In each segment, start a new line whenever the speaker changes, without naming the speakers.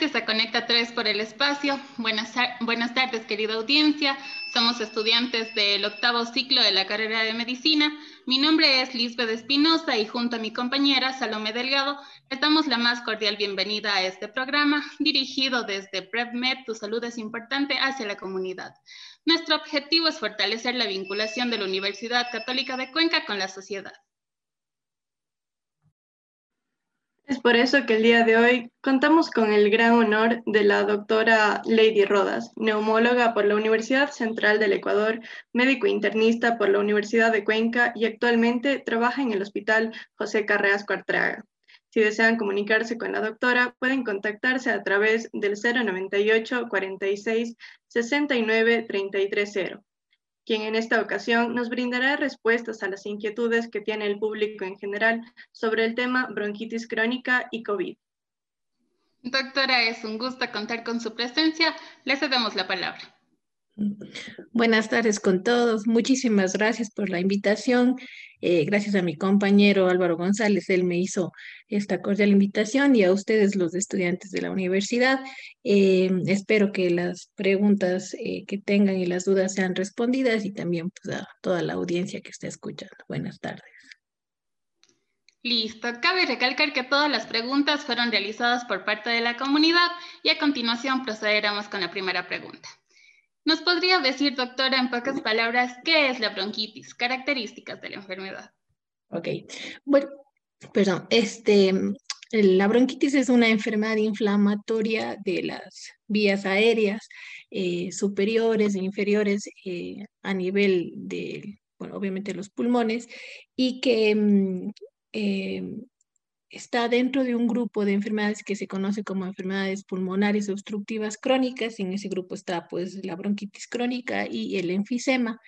Gracias a Conecta 3 por el espacio. Buenas, buenas tardes, querida audiencia. Somos estudiantes del octavo ciclo de la carrera de medicina. Mi nombre es Lisbeth Espinosa y junto a mi compañera Salomé Delgado les damos la más cordial bienvenida a este programa dirigido desde PrevMed, Tu Salud es Importante, hacia la comunidad. Nuestro objetivo es fortalecer la vinculación de la Universidad Católica de Cuenca con la sociedad.
Es por eso que el día de hoy contamos con el gran honor de la doctora Lady Rodas, neumóloga por la Universidad Central del Ecuador, médico internista por la Universidad de Cuenca y actualmente trabaja en el Hospital José Carreasco Artraga. Si desean comunicarse con la doctora, pueden contactarse a través del 098 46 69 330 quien en esta ocasión nos brindará respuestas a las inquietudes que tiene el público en general sobre el tema bronquitis crónica y COVID.
Doctora, es un gusto contar con su presencia. Le cedemos la palabra.
Buenas tardes con todos. Muchísimas gracias por la invitación. Eh, gracias a mi compañero Álvaro González, él me hizo esta cordial invitación y a ustedes los estudiantes de la universidad. Eh, espero que las preguntas eh, que tengan y las dudas sean respondidas y también pues, a toda la audiencia que está escuchando. Buenas tardes.
Listo. Cabe recalcar que todas las preguntas fueron realizadas por parte de la comunidad y a continuación procederemos con la primera pregunta. ¿Nos podría decir, doctora, en pocas palabras, qué es la bronquitis, características de la enfermedad?
Ok, bueno, perdón, este, la bronquitis es una enfermedad inflamatoria de las vías aéreas eh, superiores e inferiores eh, a nivel de, bueno, obviamente los pulmones, y que mm, eh, está dentro de un grupo de enfermedades que se conoce como enfermedades pulmonares obstructivas crónicas. En ese grupo está pues la bronquitis crónica y el enfisema,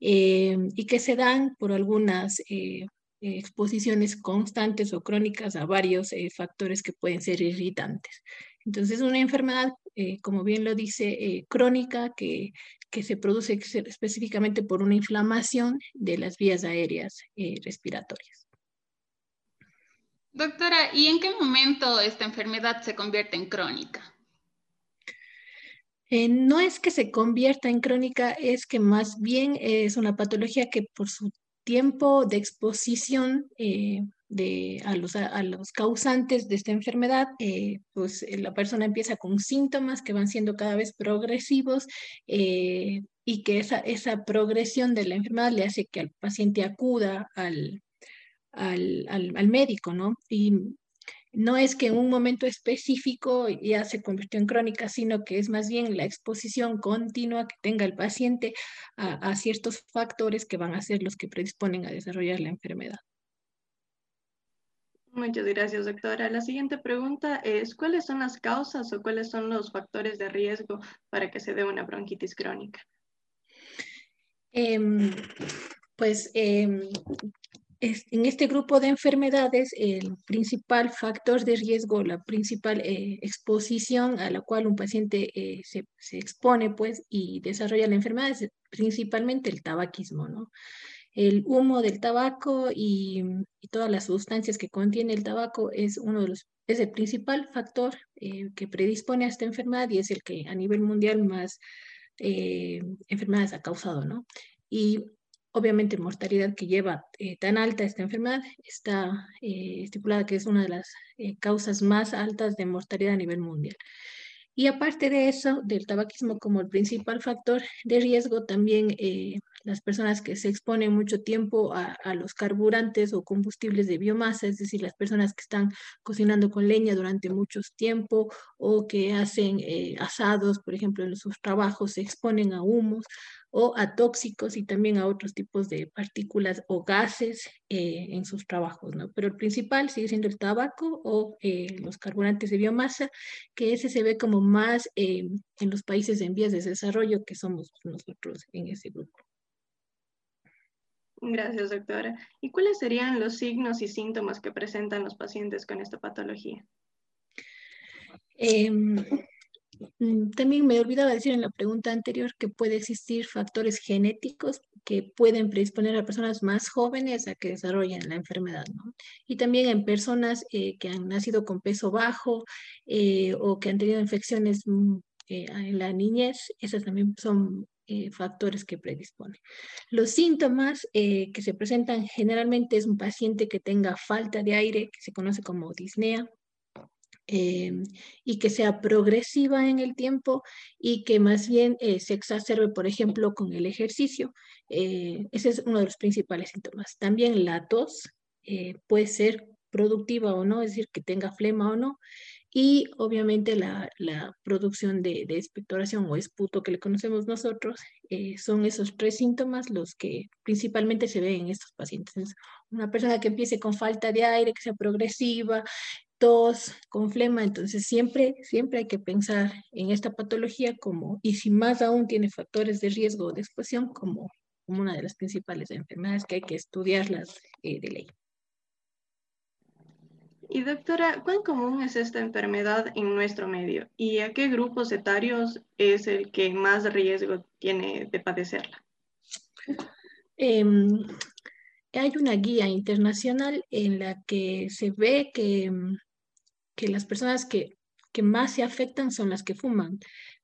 eh, y que se dan por algunas eh, exposiciones constantes o crónicas a varios eh, factores que pueden ser irritantes. Entonces, una enfermedad, como bien lo dice, crónica que, que se produce específicamente por una inflamación de las vías aéreas respiratorias.
Doctora, ¿y en qué momento esta enfermedad se convierte en crónica?
Eh, no es que se convierta en crónica, es que más bien es una patología que por su tiempo de exposición eh, de, a, los, a, los, causantes de esta enfermedad, eh, pues la persona empieza con síntomas que van siendo cada vez progresivos y que esa, esa progresión de la enfermedad le hace que el paciente acuda al, al, al, médico, ¿no? Y no es que en un momento específico ya se convirtió en crónica, sino que es más bien la exposición continua que tenga el paciente a, a, ciertos factores que van a ser los que predisponen a desarrollar la enfermedad.
Muchas gracias, doctora. La siguiente pregunta es, ¿cuáles son las causas o cuáles son los factores de riesgo para que se dé una bronquitis crónica?
Eh, pues eh, en este grupo de enfermedades, el principal factor de riesgo, la principal eh, exposición a la cual un paciente eh, se, expone pues, y desarrolla la enfermedad es principalmente el tabaquismo. ¿no? El humo del tabaco y, todas las sustancias que contiene el tabaco es, uno de los, es el principal factor eh, que predispone a esta enfermedad y es el que a nivel mundial más enfermedades ha causado. ¿no? Y obviamente mortalidad que lleva eh, tan alta esta enfermedad está eh, estipulada que es una de las eh, causas más altas de mortalidad a nivel mundial. Y aparte de eso, del tabaquismo como el principal factor de riesgo, también las personas que se exponen mucho tiempo a, a, los carburantes o combustibles de biomasa, es decir, las personas que están cocinando con leña durante mucho tiempo o que hacen asados, por ejemplo, en sus trabajos, se exponen a humos o a tóxicos y también a otros tipos de partículas o gases eh, en sus trabajos, ¿no? Pero el principal sigue siendo el tabaco o eh, los carburantes de biomasa, que ese se ve como más eh, en los países en vías de desarrollo, que somos nosotros en ese grupo.
Gracias, doctora. ¿Y cuáles serían los signos y síntomas que presentan los pacientes con esta patología?
Mm, también me olvidaba decir en la pregunta anterior que puede existir factores genéticos que pueden predisponer a personas más jóvenes a que desarrollen la enfermedad. Y también en personas eh, que han nacido con peso bajo eh, o que han tenido infecciones mm, eh, en la niñez, esos también son factores que predisponen. Los síntomas que se presentan generalmente es un paciente que tenga falta de aire, que se conoce como disnea, Em, y que sea progresiva en el tiempo y que más bien eh, se exacerbe, por ejemplo, con el ejercicio. Eh, ese es uno de los principales síntomas. También la tos eh, puede ser productiva o no, es decir, que tenga flema o no. Y obviamente la, la producción de, de, expectoración o esputo que le conocemos nosotros son esos tres síntomas los que principalmente se ven en estos pacientes. Una persona que empiece con falta de aire, que sea progresiva, tos, con flema, entonces siempre, siempre hay que pensar en esta patología como, y si más aún tiene factores de riesgo de exposición, como, como una de las principales enfermedades que hay que estudiarlas eh, de ley.
Y doctora, ¿cuán común es esta enfermedad en nuestro medio? ¿Y a qué grupos etarios es el que más riesgo tiene de padecerla?
Em, hay una guía internacional en la que se ve que em, que las personas que, que más se afectan son las que fuman.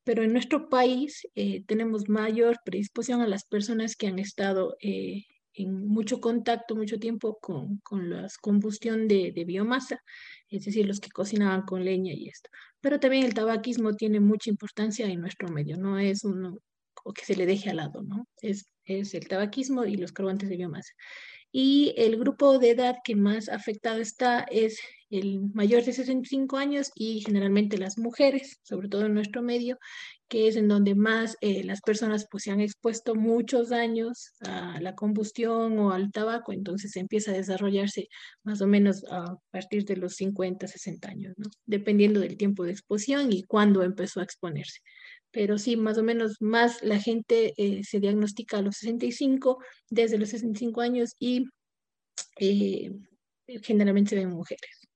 Pero en nuestro país eh, tenemos mayor predisposición a las personas que han estado eh, en mucho contacto, mucho tiempo con, con la combustión de, biomasa, es decir, los que cocinaban con leña y esto. Pero también el tabaquismo tiene mucha importancia en nuestro medio, no es uno que se le deje al lado, ¿no? Es, es el tabaquismo y los carburantes de biomasa. Y el grupo de edad que más afectado está es el mayor de 65 años y generalmente las mujeres, sobre todo en nuestro medio, que es en donde más eh, las personas pues se han expuesto muchos años a la combustión o al tabaco, entonces empieza a desarrollarse más o menos a partir de los 50, 60 años, dependiendo del tiempo de exposición y cuándo empezó a exponerse pero sí, más o menos más la gente eh, se diagnostica a los 65, desde los 65 años y eh, generalmente se ven mujeres.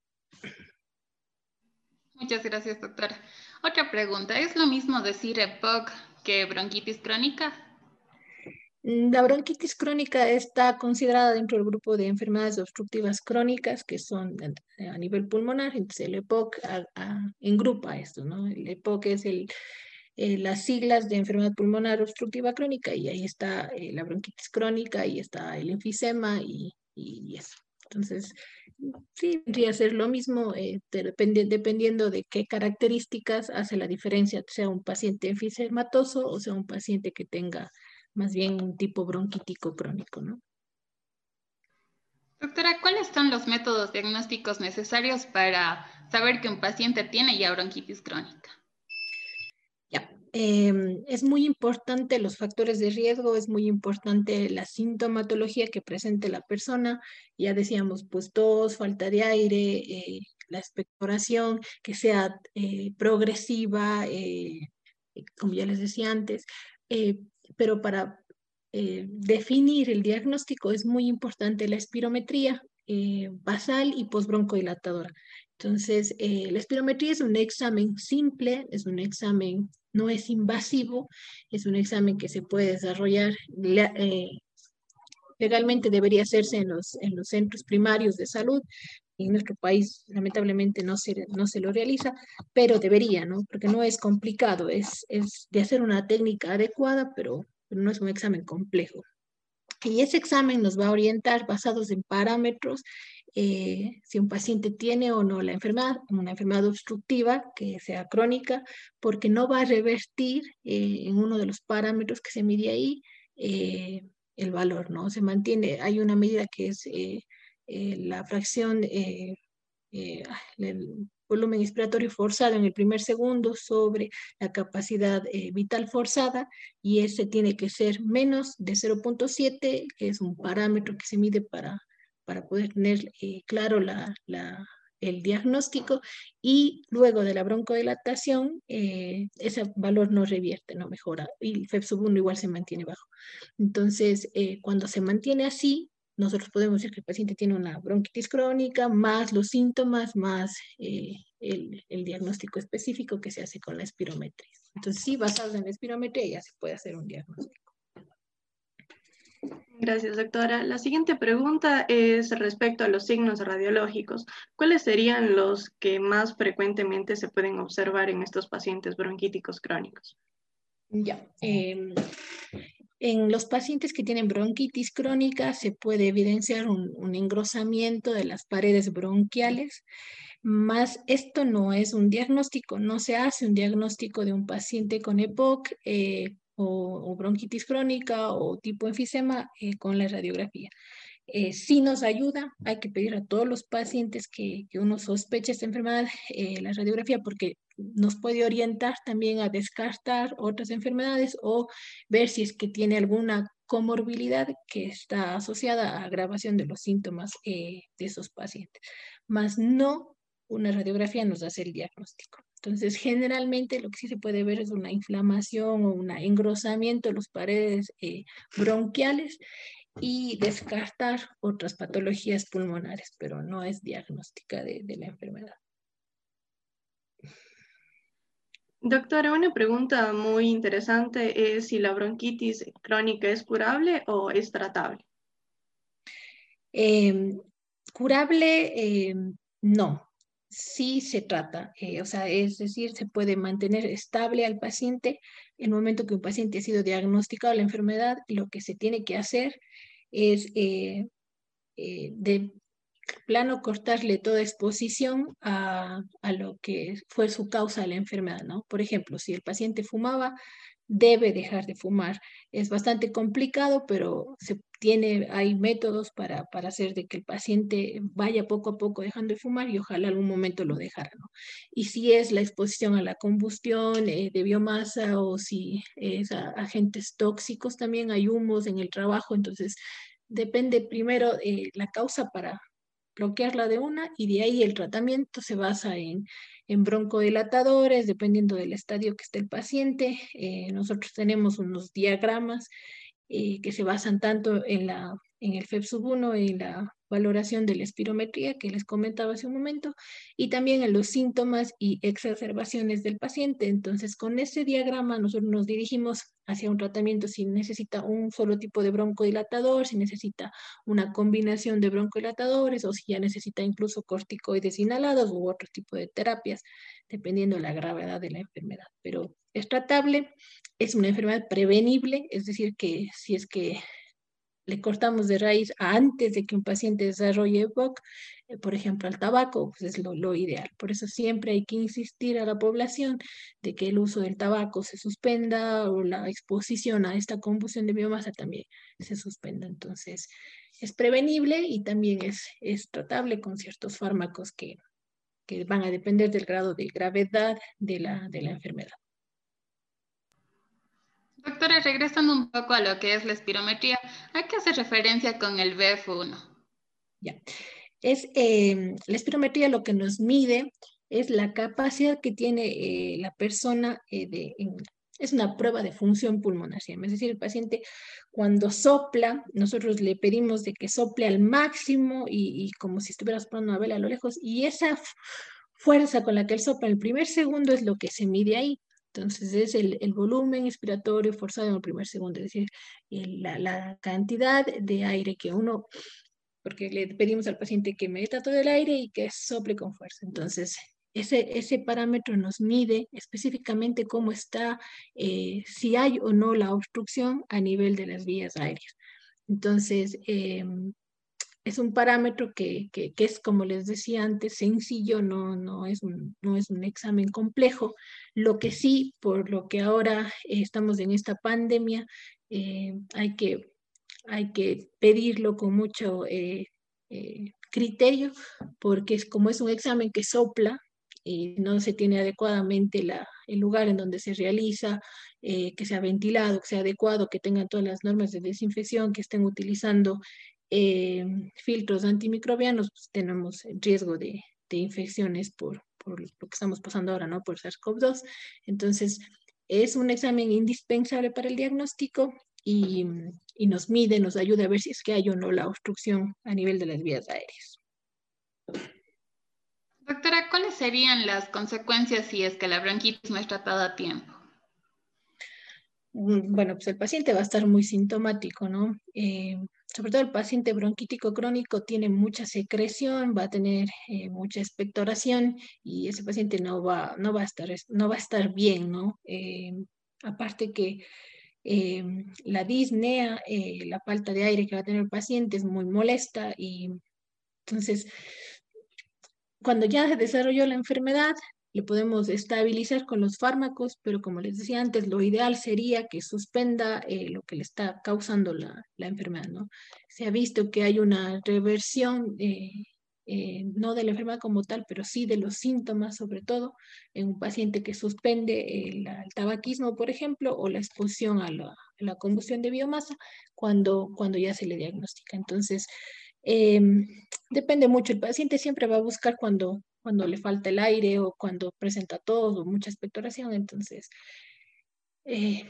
Muchas gracias, doctora. Otra pregunta, ¿es lo mismo decir EPOC que bronquitis crónica?
Mm, la bronquitis crónica está considerada dentro del grupo de enfermedades obstructivas crónicas que son a nivel pulmonar, entonces el EPOC engrupa esto, ¿no? El EPOC es el, eh, las siglas de enfermedad pulmonar obstructiva crónica y ahí está eh, la bronquitis crónica, ahí está el enfisema y, y eso. Entonces, sí, podría ser lo mismo, eh, dependiendo de qué características hace la diferencia, sea un paciente enfisematoso o sea un paciente que tenga más bien un tipo bronquítico crónico, ¿no?
Doctora, ¿cuáles son los métodos diagnósticos necesarios para saber que un paciente tiene ya bronquitis crónica?
Em, es muy importante los factores de riesgo, es muy importante la sintomatología que presente la persona. Ya decíamos, pues tos, falta de aire, eh, la expectoración, que sea eh, progresiva, eh, como ya les decía antes, pero para definir el diagnóstico es muy importante la espirometría basal y postbroncodilatadora. Entonces, la espirometría es un examen simple, es un examen no es invasivo, es un examen que se puede desarrollar eh, legalmente debería hacerse en los, en los centros primarios de salud. En nuestro país, lamentablemente, no se, no se lo realiza, pero debería, ¿no? Porque no es complicado, es, es de hacer una técnica adecuada, pero, pero no es un examen complejo. Y ese examen nos va a orientar basados en parámetros eh, si un paciente tiene o no la enfermedad, una enfermedad obstructiva que sea crónica, porque no va a revertir eh, en uno de los parámetros que se mide ahí eh, el valor, ¿no? Se mantiene, hay una medida que es la fracción, el volumen inspiratorio forzado en el primer segundo sobre la capacidad vital forzada y ese tiene que ser menos de 0.7, que es un parámetro que se mide para para poder tener eh, claro la, la, el diagnóstico y luego de la broncodilatación eh, ese valor no revierte, no mejora y el FEP 1 igual se mantiene bajo. Entonces, eh, cuando se mantiene así, nosotros podemos decir que el paciente tiene una bronquitis crónica, más los síntomas, más eh, el, el, diagnóstico específico que se hace con la espirometría. Entonces, sí, basado en la espirometría ya se puede hacer un diagnóstico.
Gracias, doctora. La siguiente pregunta es respecto a los signos radiológicos. ¿Cuáles serían los que más frecuentemente se pueden observar en estos pacientes bronquíticos crónicos?
Ya. Eh, en los pacientes que tienen bronquitis crónica se puede evidenciar un, engrosamiento de las paredes bronquiales, más esto no es un diagnóstico, no se hace un diagnóstico de un paciente con EPOC eh, o, bronquitis crónica o tipo enfisema eh, con la radiografía. Eh, si nos ayuda, hay que pedir a todos los pacientes que, uno sospeche esta enfermedad eh, la radiografía porque nos puede orientar también a descartar otras enfermedades o ver si es que tiene alguna comorbilidad que está asociada a agravación de los síntomas eh, de esos pacientes. Más no una radiografía nos hace el diagnóstico. Entonces, generalmente lo que sí se puede ver es una inflamación o un engrosamiento de las paredes bronquiales y descartar otras patologías pulmonares, pero no es diagnóstica de, la enfermedad.
Doctora, una pregunta muy interesante es si la bronquitis crónica es curable o es tratable.
Em, curable, em, no, sí se trata, eh, o sea, es decir, se puede mantener estable al paciente. En el momento que un paciente ha sido diagnosticado la enfermedad, lo que se tiene que hacer es eh, eh, de plano cortarle toda exposición a, a, lo que fue su causa de la enfermedad, ¿no? Por ejemplo, si el paciente fumaba, debe dejar de fumar. Es bastante complicado, pero se tiene, hay métodos para, para hacer de que el paciente vaya poco a poco dejando de fumar y ojalá algún momento lo dejara, ¿no? Y si es la exposición a la combustión eh, de biomasa o si es agentes tóxicos, también hay humos en el trabajo, entonces depende primero eh, la causa para bloquearla de una y de ahí el tratamiento se basa en, en broncodilatadores, dependiendo del estadio que esté el paciente. Eh, nosotros tenemos unos diagramas eh, que se basan tanto en, la, en el FEP1 y la valoración de la espirometría que les comentaba hace un momento, y también en los síntomas y exacerbaciones del paciente. Entonces, con ese diagrama nosotros nos dirigimos hacia un tratamiento si necesita un solo tipo de broncodilatador, si necesita una combinación de broncodilatadores o si ya necesita incluso corticoides inhalados u otro tipo de terapias, dependiendo de la gravedad de la enfermedad. Pero es tratable, es una enfermedad prevenible, es decir, que si es que le cortamos de raíz antes de que un paciente desarrolle EPOC, eh, por ejemplo, al tabaco, pues es lo, ideal. Por eso siempre hay que insistir a la población de que el uso del tabaco se suspenda o la exposición a esta combustión de biomasa también se suspenda. Entonces, es prevenible y también es, es tratable con ciertos fármacos que, que van a depender del grado de gravedad de la, de la enfermedad.
Doctora, regresando un poco a lo que es la espirometría, ¿a qué hace referencia con el BF1?
Ya. Es, em, la espirometría lo que nos mide es la capacidad que tiene eh, la persona eh, de... es una prueba de función pulmonar, es decir, el paciente cuando sopla, nosotros le pedimos de que sople al máximo y, y como si estuviera soplando una vela a lo lejos, y esa fuerza con la que él sopla en el primer segundo es lo que se mide ahí. Entonces es el, volumen expiratorio forzado en el primer segundo, es decir, la, cantidad de aire que uno, porque le pedimos al paciente que meta todo el aire y que sople con fuerza. Entonces, ese, ese parámetro nos mide específicamente cómo está, eh, si hay o no la obstrucción a nivel de las vías aéreas. Entonces, em, es un parámetro que, que, es, como les decía antes, sencillo, no, no, es un, no es un examen complejo. Lo que sí, por lo que ahora estamos en esta pandemia, eh, hay, que, hay que pedirlo con mucho eh, eh, criterio, porque es, como es un examen que sopla, y no se tiene adecuadamente la, el lugar en donde se realiza, que sea ventilado, que sea adecuado, que tengan todas las normas de desinfección, que estén utilizando eh, filtros antimicrobianos, pues tenemos riesgo de, infecciones por, por, lo que estamos pasando ahora, ¿no? Por SARS-CoV-2. Entonces, es un examen indispensable para el diagnóstico. y, y, nos mide, nos ayuda a ver si es que hay o no la obstrucción a nivel de las vías aéreas.
Doctora, ¿cuáles serían las consecuencias si es que la bronquitis no es tratada a tiempo?
Mm, bueno, pues el paciente va a estar muy sintomático, ¿no? Eh, sobre todo el paciente bronquítico crónico tiene mucha secreción, va a tener eh, mucha expectoración y ese paciente no va, no va, a, estar, no va a estar bien, ¿no? Eh, aparte que la disnea, la falta de aire que va a tener el paciente es muy molesta y entonces cuando ya se desarrolló la enfermedad, le podemos estabilizar con los fármacos, pero como les decía antes, lo ideal sería que suspenda eh, lo que le está causando la, enfermedad, ¿no? Se ha visto que hay una reversión, eh, eh, no de la enfermedad como tal, pero sí de los síntomas, sobre todo en un paciente que suspende el, tabaquismo, por ejemplo, o la exposición a la, combustión de biomasa cuando, cuando ya se le diagnostica. Entonces, depende mucho, el paciente siempre va a buscar cuando cuando le falta el aire o cuando presenta tos o mucha expectoración. Entonces, eh,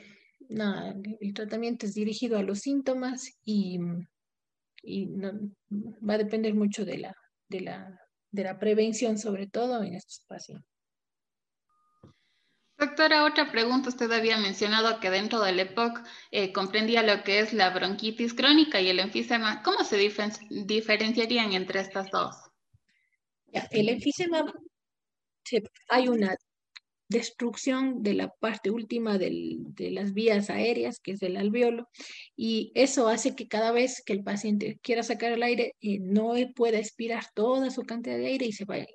nada, el tratamiento es dirigido a los síntomas y, y va a depender mucho de la, de, la, de la prevención, sobre todo en estos pacientes.
Doctora, otra pregunta. Usted había mencionado que dentro del EPOC eh, comprendía lo que es la bronquitis crónica y el enfisema. ¿Cómo se diferenciarían entre estas dos?
El enfisema, hay una destrucción de la parte última de las vías aéreas, que es el alveolo, y eso hace que cada vez que el paciente quiera sacar el aire, eh, no pueda expirar toda su cantidad de aire y se vaya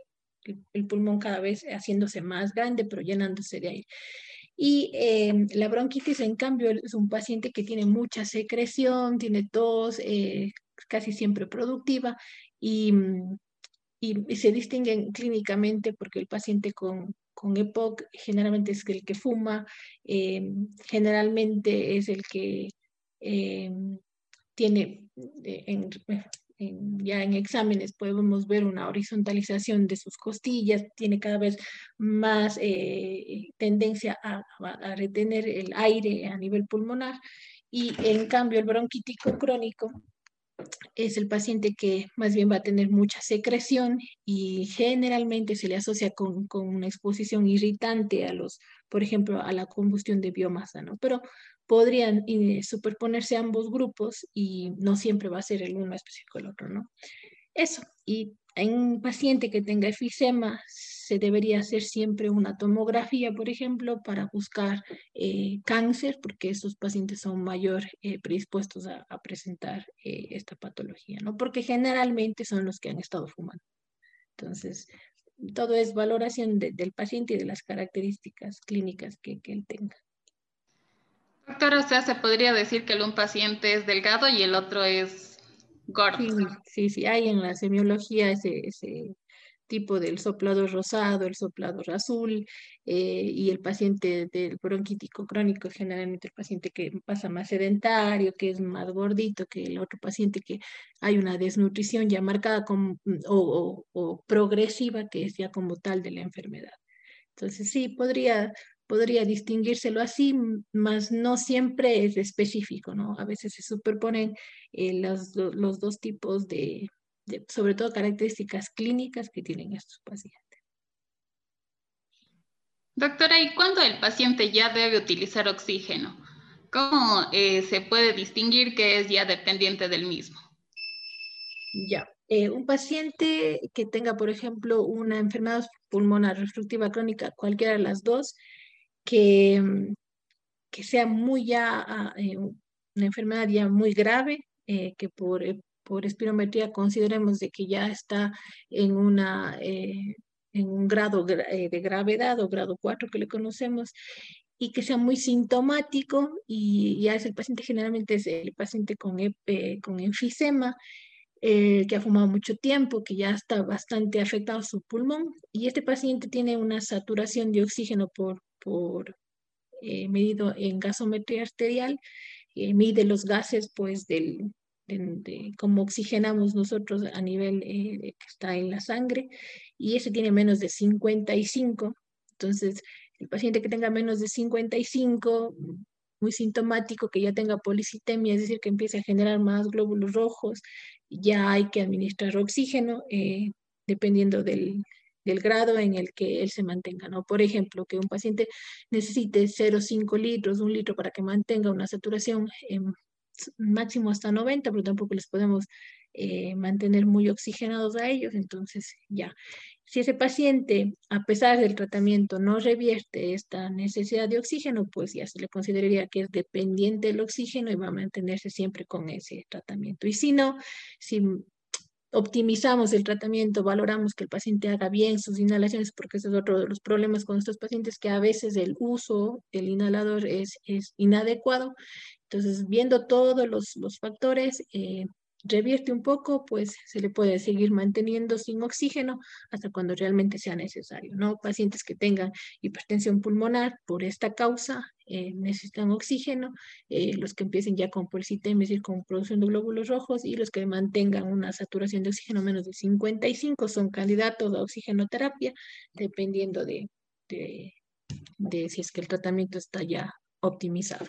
el, pulmón cada vez haciéndose más grande, pero llenándose de aire. Y eh, la bronquitis, en cambio, es un paciente que tiene mucha secreción, tiene tos, eh, casi siempre productiva, y mm, y, se distinguen clínicamente porque el paciente con, con EPOC generalmente es el que fuma, eh, generalmente es el que eh, tiene, eh, ya en exámenes podemos ver una horizontalización de sus costillas, tiene cada vez más tendencia a, a, retener el aire a nivel pulmonar y en cambio el bronquítico crónico es el paciente que más bien va a tener mucha secreción y generalmente se le asocia con, una exposición irritante a los, por ejemplo, a la combustión de biomasa, ¿no? Pero podrían eh, superponerse ambos grupos y no siempre va a ser el uno específico el otro, ¿no? Eso, y en un paciente que tenga efisema, se debería hacer siempre una tomografía, por ejemplo, para buscar eh, cáncer, porque esos pacientes son mayor eh, predispuestos a, presentar eh, esta patología, ¿no? Porque generalmente son los que han estado fumando. Entonces, todo es valoración del paciente y de las características clínicas que, que él tenga.
Doctora, o sea, se podría decir que un paciente es delgado y el otro es
Sí, sí, hay en la semiología ese, tipo del soplador rosado, el soplador azul eh, y el paciente del bronquítico crónico, generalmente el paciente que pasa más sedentario, que es más gordito que el otro paciente que hay una desnutrición ya marcada como, o, o progresiva, que es ya como tal de la enfermedad. Entonces sí, podría, podría distinguírselo así, mas no siempre es específico, ¿no? A veces se superponen eh, los, dos tipos de, sobre todo características clínicas que tienen estos pacientes.
Doctora, ¿y cuándo el paciente ya debe utilizar oxígeno? ¿Cómo eh, se puede distinguir que es ya dependiente del mismo?
Ya, eh, un paciente que tenga, por ejemplo, una enfermedad pulmonar obstructiva crónica, cualquiera de las dos, que, mm, que sea muy ya ah, eh, una enfermedad ya muy grave, eh, que por, eh, por espirometría consideremos de que ya está en, una, en un grado de gravedad o grado 4 que le conocemos, y que sea muy sintomático y ya es el paciente generalmente es el paciente con, con enfisema, que ha fumado mucho tiempo, que ya está bastante afectado su pulmón y este paciente tiene una saturación de oxígeno por por eh, medido en gasometría arterial, eh, mide los gases pues del, de, cómo oxigenamos nosotros a nivel eh, que está en la sangre y ese tiene menos de 55. Entonces, el paciente que tenga menos de 55 muy sintomático, que ya tenga policitemia, es decir, que empiece a generar más glóbulos rojos, ya hay que administrar oxígeno, eh, dependiendo del, del grado en el que él se mantenga, ¿no? Por ejemplo, que un paciente necesite 0,5 litros, un litro para que mantenga una saturación máximo hasta 90, pero tampoco les podemos eh, mantener muy oxigenados a ellos, entonces ya. Si ese paciente, a pesar del tratamiento, no revierte esta necesidad de oxígeno, pues ya se le consideraría que es dependiente del oxígeno y va a mantenerse siempre con ese tratamiento. Y si no, si optimizamos el tratamiento, valoramos que el paciente haga bien sus inhalaciones, porque ese es otro de los problemas con estos pacientes, que a veces el uso del inhalador es, es inadecuado. Entonces, viendo todos los, los factores, eh, revierte un poco, pues se le puede seguir manteniendo sin oxígeno hasta cuando realmente sea necesario, ¿no? Pacientes que tengan hipertensión pulmonar por esta causa eh, necesitan oxígeno, eh, los que empiecen ya con policitemia, es decir, con producción de glóbulos rojos, y los que mantengan una saturación de oxígeno menos de 55 son candidatos a oxigenoterapia, dependiendo de, de, de si es que el tratamiento está ya optimizado.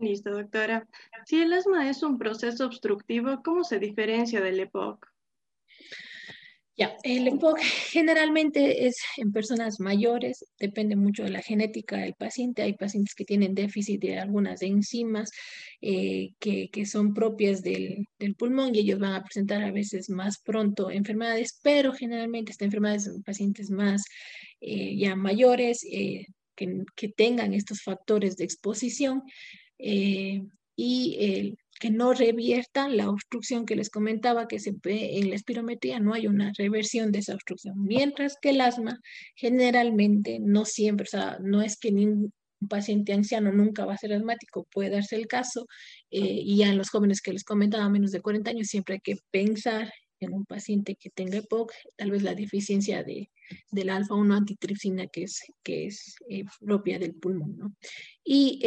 Listo, doctora. Si el asma es un proceso obstructivo, ¿cómo se diferencia del EPOC?
Ya, el EPOC generalmente es en personas mayores, depende mucho de la genética del paciente. Hay pacientes que tienen déficit de algunas enzimas eh, que, que, son propias del, del, pulmón y ellos van a presentar a veces más pronto enfermedades, pero generalmente esta enfermedad es en pacientes más eh, ya mayores. Eh, que, que, tengan estos factores de exposición, eh, y que no reviertan la obstrucción que les comentaba que se ve en la espirometría, no hay una reversión de esa obstrucción, mientras que el asma generalmente no siempre, o sea, no es que ningún paciente anciano nunca va a ser asmático, puede darse el caso, eh, y ya en los jóvenes que les comentaba, menos de 40 años, siempre hay que pensar en un paciente que tenga EPOC, tal vez la deficiencia de, del alfa-1 antitripsina que es, que es eh, propia del pulmón, ¿no? Y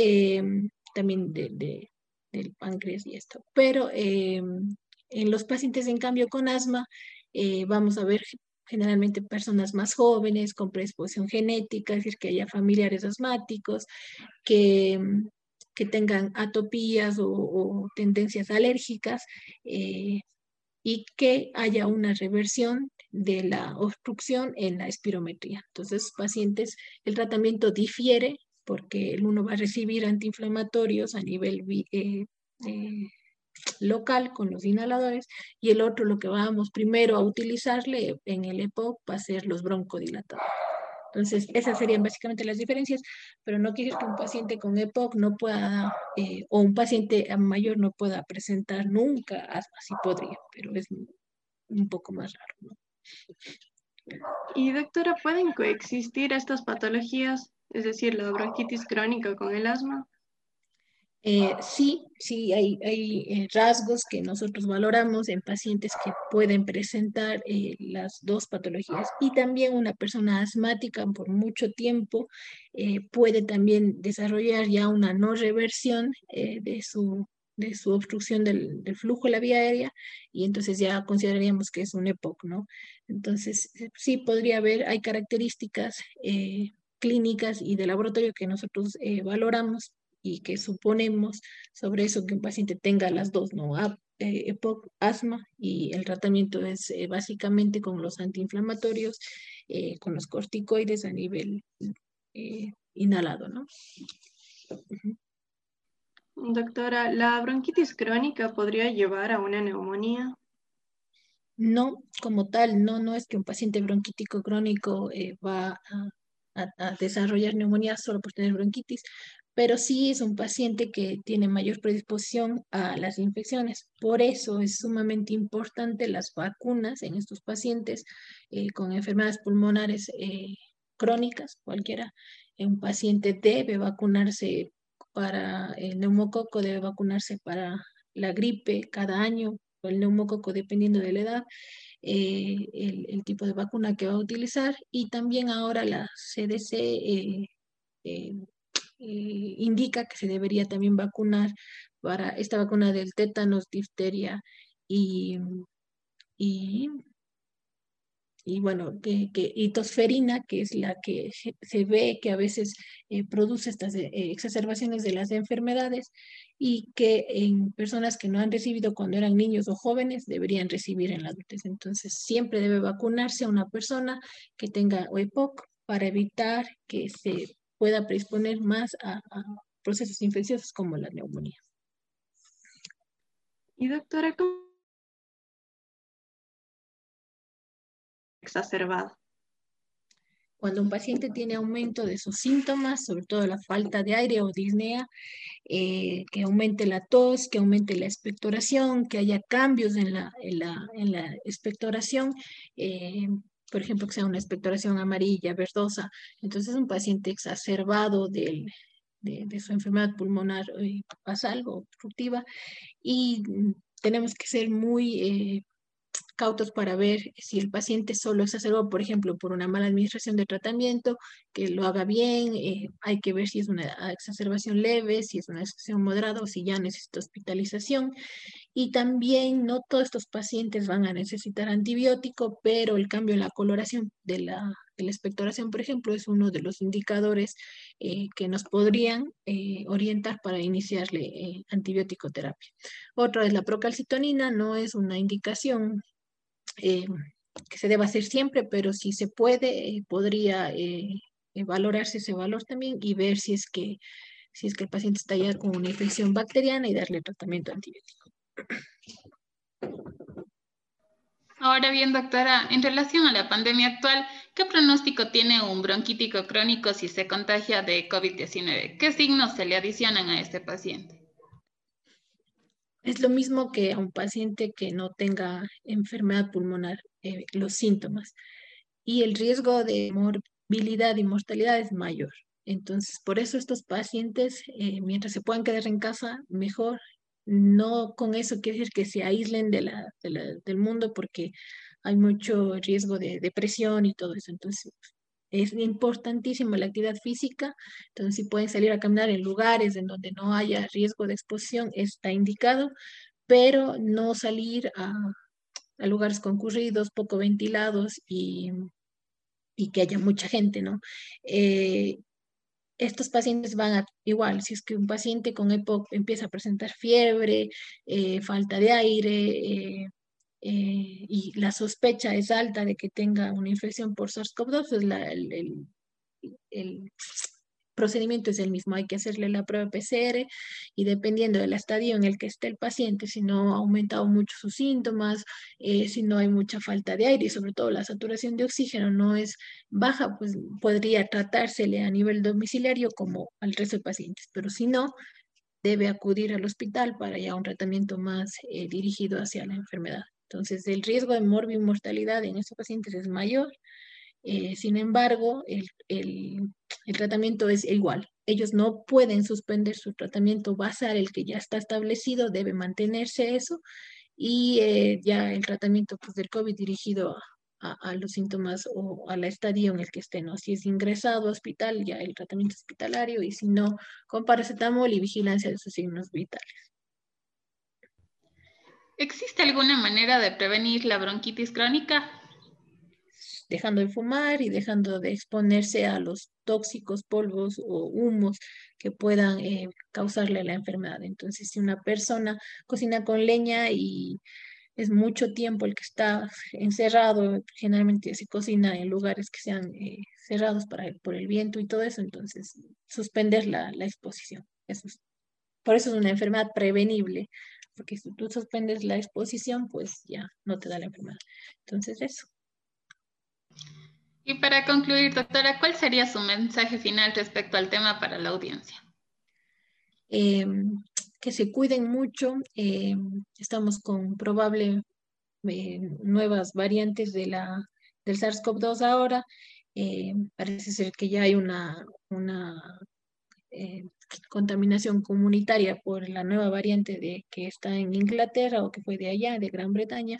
también de, del páncreas y esto. Pero em, en los pacientes, en cambio, con asma, eh, vamos a ver generalmente personas más jóvenes, con predisposición genética, es decir, que haya familiares asmáticos, que, que tengan atopías o, tendencias alérgicas eh, y que haya una reversión de la obstrucción en la espirometría. Entonces, pacientes, el tratamiento difiere porque el uno va a recibir antiinflamatorios a nivel eh, eh, local con los inhaladores y el otro lo que vamos primero a utilizarle en el EPOC va a ser los broncodilatadores. Entonces, esas serían básicamente las diferencias, pero no quiere decir que un paciente con EPOC no pueda, eh, o un paciente mayor no pueda presentar nunca asma, sí podría, pero es un poco más raro.
Y doctora, ¿pueden coexistir estas patologías es decir, la bronquitis crónica con el asma?
Eh, sí, sí, hay, hay eh, rasgos que nosotros valoramos en pacientes que pueden presentar eh, las dos patologías y también una persona asmática por mucho tiempo puede también desarrollar ya una no reversión de su de su obstrucción del, del, flujo de la vía aérea y entonces ya consideraríamos que es un EPOC, ¿no? Entonces, sí podría haber, hay características clínicas y de laboratorio que nosotros eh, valoramos y que suponemos sobre eso que un paciente tenga las dos, ¿no? Eh, EPOC, asma y el tratamiento es eh, básicamente con los antiinflamatorios, con los corticoides a nivel inhalado, ¿no?
Doctora, ¿la bronquitis crónica podría llevar a una neumonía?
No, como tal, no, no es que un paciente bronquítico crónico va a a, desarrollar neumonía solo por tener bronquitis, pero sí es un paciente que tiene mayor predisposición a las infecciones. Por eso es sumamente importante las vacunas en estos pacientes eh, con enfermedades pulmonares eh, crónicas, cualquiera. Un paciente debe vacunarse para el neumococo, debe vacunarse para la gripe cada año, el neumococo dependiendo de la edad, eh, el, tipo de vacuna que va a utilizar y también ahora la CDC eh, eh, indica que se debería también vacunar para esta vacuna del tétanos, difteria y, y y bueno, que, que tosferina, que es la que se ve que a veces eh, produce estas eh, exacerbaciones de las enfermedades y que en personas que no han recibido cuando eran niños o jóvenes deberían recibir en la adultez. Entonces, siempre debe vacunarse a una persona que tenga EPOC para evitar que se pueda predisponer más a, a procesos infecciosos como la neumonía.
Y doctora, ¿cómo exacerbado.
Cuando un paciente tiene aumento de sus síntomas, sobre todo la falta de aire o disnea, eh, que aumente la tos, que aumente la expectoración, que haya cambios en la, en la, en la expectoración, eh, por ejemplo, que sea una expectoración amarilla, verdosa. Entonces, un paciente exacerbado del, de, de, su enfermedad pulmonar eh, basal o obstructiva y tenemos que ser muy cautos para ver si el paciente solo exacerbó, por ejemplo, por una mala administración de tratamiento, que lo haga bien, eh, hay que ver si es una exacerbación leve, si es una exacerbación moderada o si ya necesita hospitalización. Y también no todos estos pacientes van a necesitar antibiótico, pero el cambio en la coloración de la, de la expectoración, por ejemplo, es uno de los indicadores eh, que nos podrían eh, orientar para iniciarle antibiótico terapia. Otra es la procalcitonina, no es una indicación eh, que se deba hacer siempre, pero si se puede, eh, podría eh, valorarse ese valor también y ver si es que si es que el paciente está ya con una infección bacteriana y darle tratamiento antibiótico.
Ahora bien, doctora, en relación a la pandemia actual, ¿qué pronóstico tiene un bronquítico crónico si se contagia de COVID-19? ¿Qué signos se le adicionan a este paciente?
Es lo mismo que a un paciente que no tenga enfermedad pulmonar, eh, los síntomas. Y el riesgo de morbilidad y mortalidad es mayor. Entonces, por eso estos pacientes, eh, mientras se puedan quedar en casa, mejor. No con eso quiere decir que se aíslen del mundo porque hay mucho riesgo de depresión y todo eso. Entonces, es importantísima la actividad física, entonces si pueden salir a caminar en lugares en donde no haya riesgo de exposición, está indicado, pero no salir a, lugares concurridos, poco ventilados y, que haya mucha gente, ¿no? Eh, estos pacientes van a, igual, si es que un paciente con EPOC empieza a presentar fiebre, eh, falta de aire, eh, eh, y la sospecha es alta de que tenga una infección por SARS-CoV-2, pues el, el, procedimiento es el mismo. Hay que hacerle la prueba PCR y dependiendo del estadio en el que esté el paciente, si no ha aumentado mucho sus síntomas, eh, si no hay mucha falta de aire y sobre todo la saturación de oxígeno no es baja, pues podría tratársele a nivel domiciliario como al resto de pacientes. Pero si no, debe acudir al hospital para ya un tratamiento más eh, dirigido hacia la enfermedad. Entonces, el riesgo de morbi mortalidad en estos pacientes es mayor. Eh, sin embargo, el, el, tratamiento es igual. Ellos no pueden suspender su tratamiento basal, el que ya está establecido, debe mantenerse eso. Y eh, ya el tratamiento pues, del COVID dirigido a, a, los síntomas o al estadio en el que estén. ¿no? Si es ingresado a hospital, ya el tratamiento hospitalario, y si no, con paracetamol y vigilancia de sus signos vitales.
¿Existe alguna manera de prevenir la bronquitis crónica?
Dejando de fumar y dejando de exponerse a los tóxicos, polvos o humos que puedan eh, causarle la enfermedad. Entonces, si una persona cocina con leña y es mucho tiempo el que está encerrado, generalmente se cocina en lugares que sean eh, cerrados para por el viento y todo eso, entonces suspender la, la exposición. Eso es, por eso es una enfermedad prevenible, porque si tú suspendes la exposición, pues ya no te da la enfermedad. Entonces, eso.
Y para concluir, doctora, ¿cuál sería su mensaje final respecto al tema para la audiencia?
Em, que se cuiden mucho. Em, estamos con probable eh, nuevas variantes de la, del SARS-CoV-2 ahora. Em, parece ser que ya hay una, una eh, contaminación comunitaria por la nueva variante de, que está en Inglaterra o que fue de allá, de Gran Bretaña.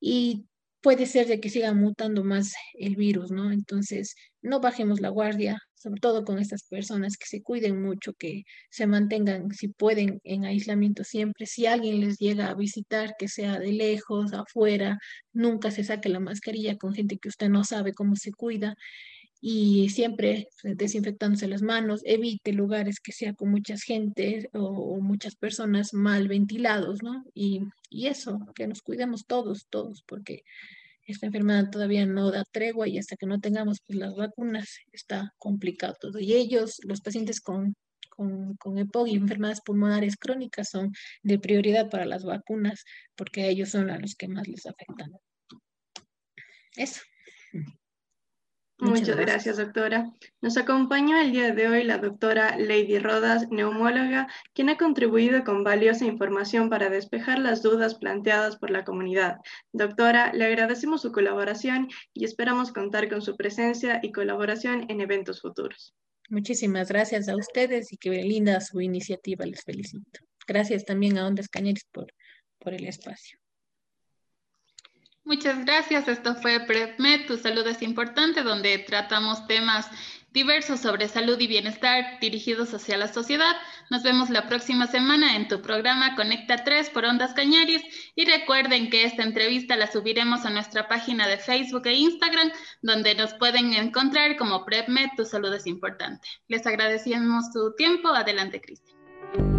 Y puede ser de que siga mutando más el virus, ¿no? Entonces, no bajemos la guardia, sobre todo con estas personas, que se cuiden mucho, que se mantengan, si pueden, en aislamiento siempre. Si alguien les llega a visitar, que sea de lejos, afuera, nunca se saque la mascarilla con gente que usted no sabe cómo se cuida y siempre desinfectándose las manos, evite lugares que sea con mucha gente o, muchas personas mal ventilados, ¿no? Y, y, eso, que nos cuidemos todos, todos, porque esta enfermedad todavía no da tregua y hasta que no tengamos pues, las vacunas está complicado todo. Y ellos, los pacientes con, con, con EPOC y enfermedades pulmonares crónicas son de prioridad para las vacunas porque ellos son a los que más les afectan. Eso.
Muchas, gracias. doctora. Nos acompaña el día de hoy la doctora Lady Rodas, neumóloga, quien ha contribuido con valiosa información para despejar las dudas planteadas por la comunidad. Doctora, le agradecemos su colaboración y esperamos contar con su presencia y colaboración en eventos futuros.
Muchísimas gracias a ustedes y qué linda su iniciativa, les felicito. Gracias también a Ondas Cañeris por, por el espacio.
Muchas gracias. Esto fue PrepMed, Tu Salud es Importante, donde tratamos temas diversos sobre salud y bienestar dirigidos hacia la sociedad. Nos vemos la próxima semana en tu programa Conecta 3 por Ondas Cañaris y recuerden que esta entrevista la subiremos a nuestra página de Facebook e Instagram, donde nos pueden encontrar como PrepMed, Tu Salud es Importante. Les agradecemos su tiempo. Adelante, Cristian.